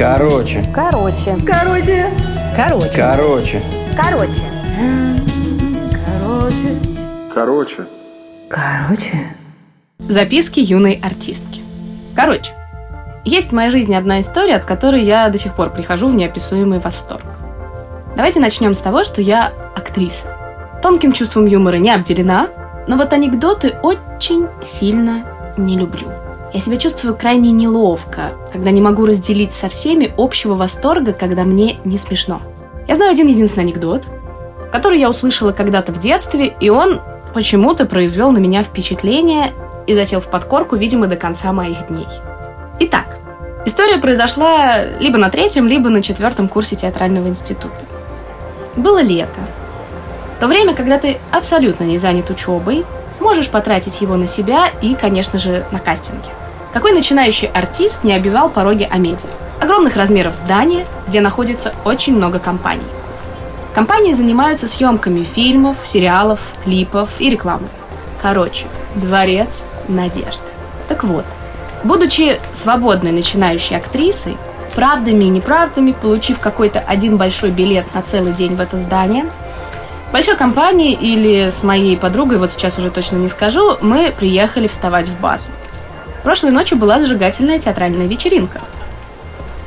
Короче. Короче. Короче. Короче. Короче. Короче. Короче. Короче. Записки юной артистки. Короче, есть в моей жизни одна история, от которой я до сих пор прихожу в неописуемый восторг. Давайте начнем с того, что я актриса. Тонким чувством юмора не обделена, но вот анекдоты очень сильно не люблю. Я себя чувствую крайне неловко, когда не могу разделить со всеми общего восторга, когда мне не смешно. Я знаю один единственный анекдот, который я услышала когда-то в детстве, и он почему-то произвел на меня впечатление и засел в подкорку, видимо, до конца моих дней. Итак, история произошла либо на третьем, либо на четвертом курсе театрального института. Было лето. То время, когда ты абсолютно не занят учебой, можешь потратить его на себя и, конечно же, на кастинге. Какой начинающий артист не обивал пороги Амеди? Огромных размеров здания, где находится очень много компаний. Компании занимаются съемками фильмов, сериалов, клипов и рекламы. Короче, дворец надежды. Так вот, будучи свободной начинающей актрисой, правдами и неправдами, получив какой-то один большой билет на целый день в это здание, большой компании или с моей подругой, вот сейчас уже точно не скажу, мы приехали вставать в базу. Прошлой ночью была зажигательная театральная вечеринка.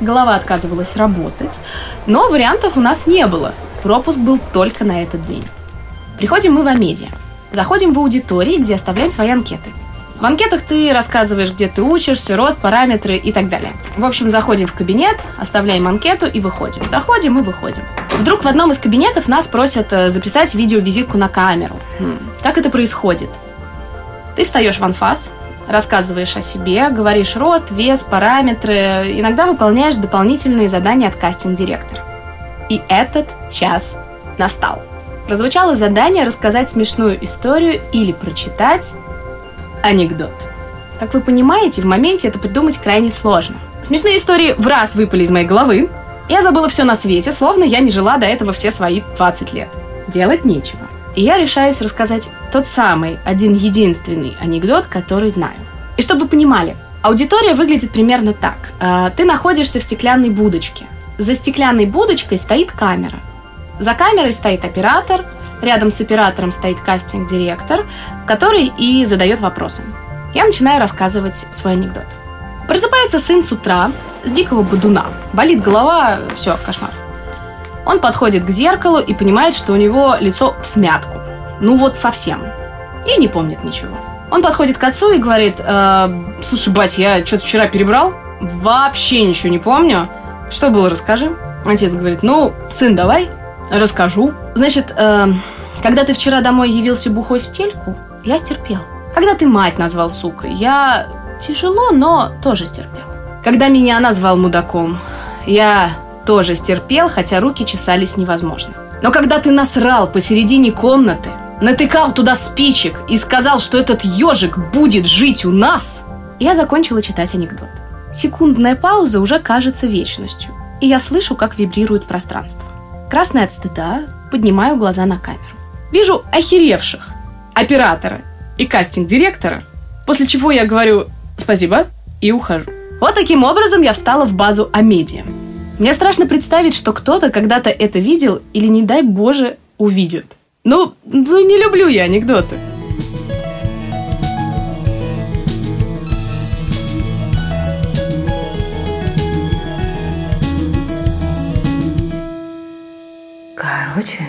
Голова отказывалась работать, но вариантов у нас не было. Пропуск был только на этот день. Приходим мы в Амедиа. Заходим в аудитории, где оставляем свои анкеты. В анкетах ты рассказываешь, где ты учишься, рост, параметры и так далее. В общем, заходим в кабинет, оставляем анкету и выходим. Заходим и выходим. Вдруг в одном из кабинетов нас просят э, записать видеовизитку на камеру. Хм, Как это происходит? Ты встаешь в анфас, рассказываешь о себе, говоришь рост, вес, параметры, иногда выполняешь дополнительные задания от кастинг-директора. И этот час настал. Прозвучало задание рассказать смешную историю или прочитать анекдот. Как вы понимаете, в моменте это придумать крайне сложно. Смешные истории в раз выпали из моей головы. Я забыла все на свете, словно я не жила до этого все свои 20 лет. Делать нечего. И я решаюсь рассказать тот самый, один единственный анекдот, который знаю. И чтобы вы понимали, аудитория выглядит примерно так. А, Ты находишься в стеклянной будочке. За стеклянной будочкой стоит камера. За камерой стоит оператор, рядом с оператором стоит кастинг-директор, который и задает вопросы. Я начинаю рассказывать свой анекдот. Просыпается сын с утра с дикого бодуна. Болит голова, все, кошмар. Он подходит к зеркалу и понимает, что у него лицо в смятку. Ну вот совсем. И не помнит ничего. Он подходит к отцу и говорит, «Э, слушай, бать, я что-то вчера перебрал, вообще ничего не помню. Что было, расскажи. Отец говорит, ну, сын, давай, расскажу. Значит, э, когда ты вчера домой явился бухой в стельку, я стерпел. Когда ты мать назвал сукой, я тяжело, но тоже стерпел. Когда меня назвал мудаком, я тоже стерпел, хотя руки чесались невозможно. Но когда ты насрал посередине комнаты, натыкал туда спичек и сказал, что этот ежик будет жить у нас, я закончила читать анекдот. Секундная пауза уже кажется вечностью, и я слышу, как вибрирует пространство. Красная от стыда, поднимаю глаза на камеру. Вижу охеревших оператора и кастинг-директора, после чего я говорю «спасибо» и ухожу. Вот таким образом я встала в базу Амедиа. Мне страшно представить, что кто-то когда-то это видел или, не дай боже, увидит. Ну, ну не люблю я анекдоты. Короче.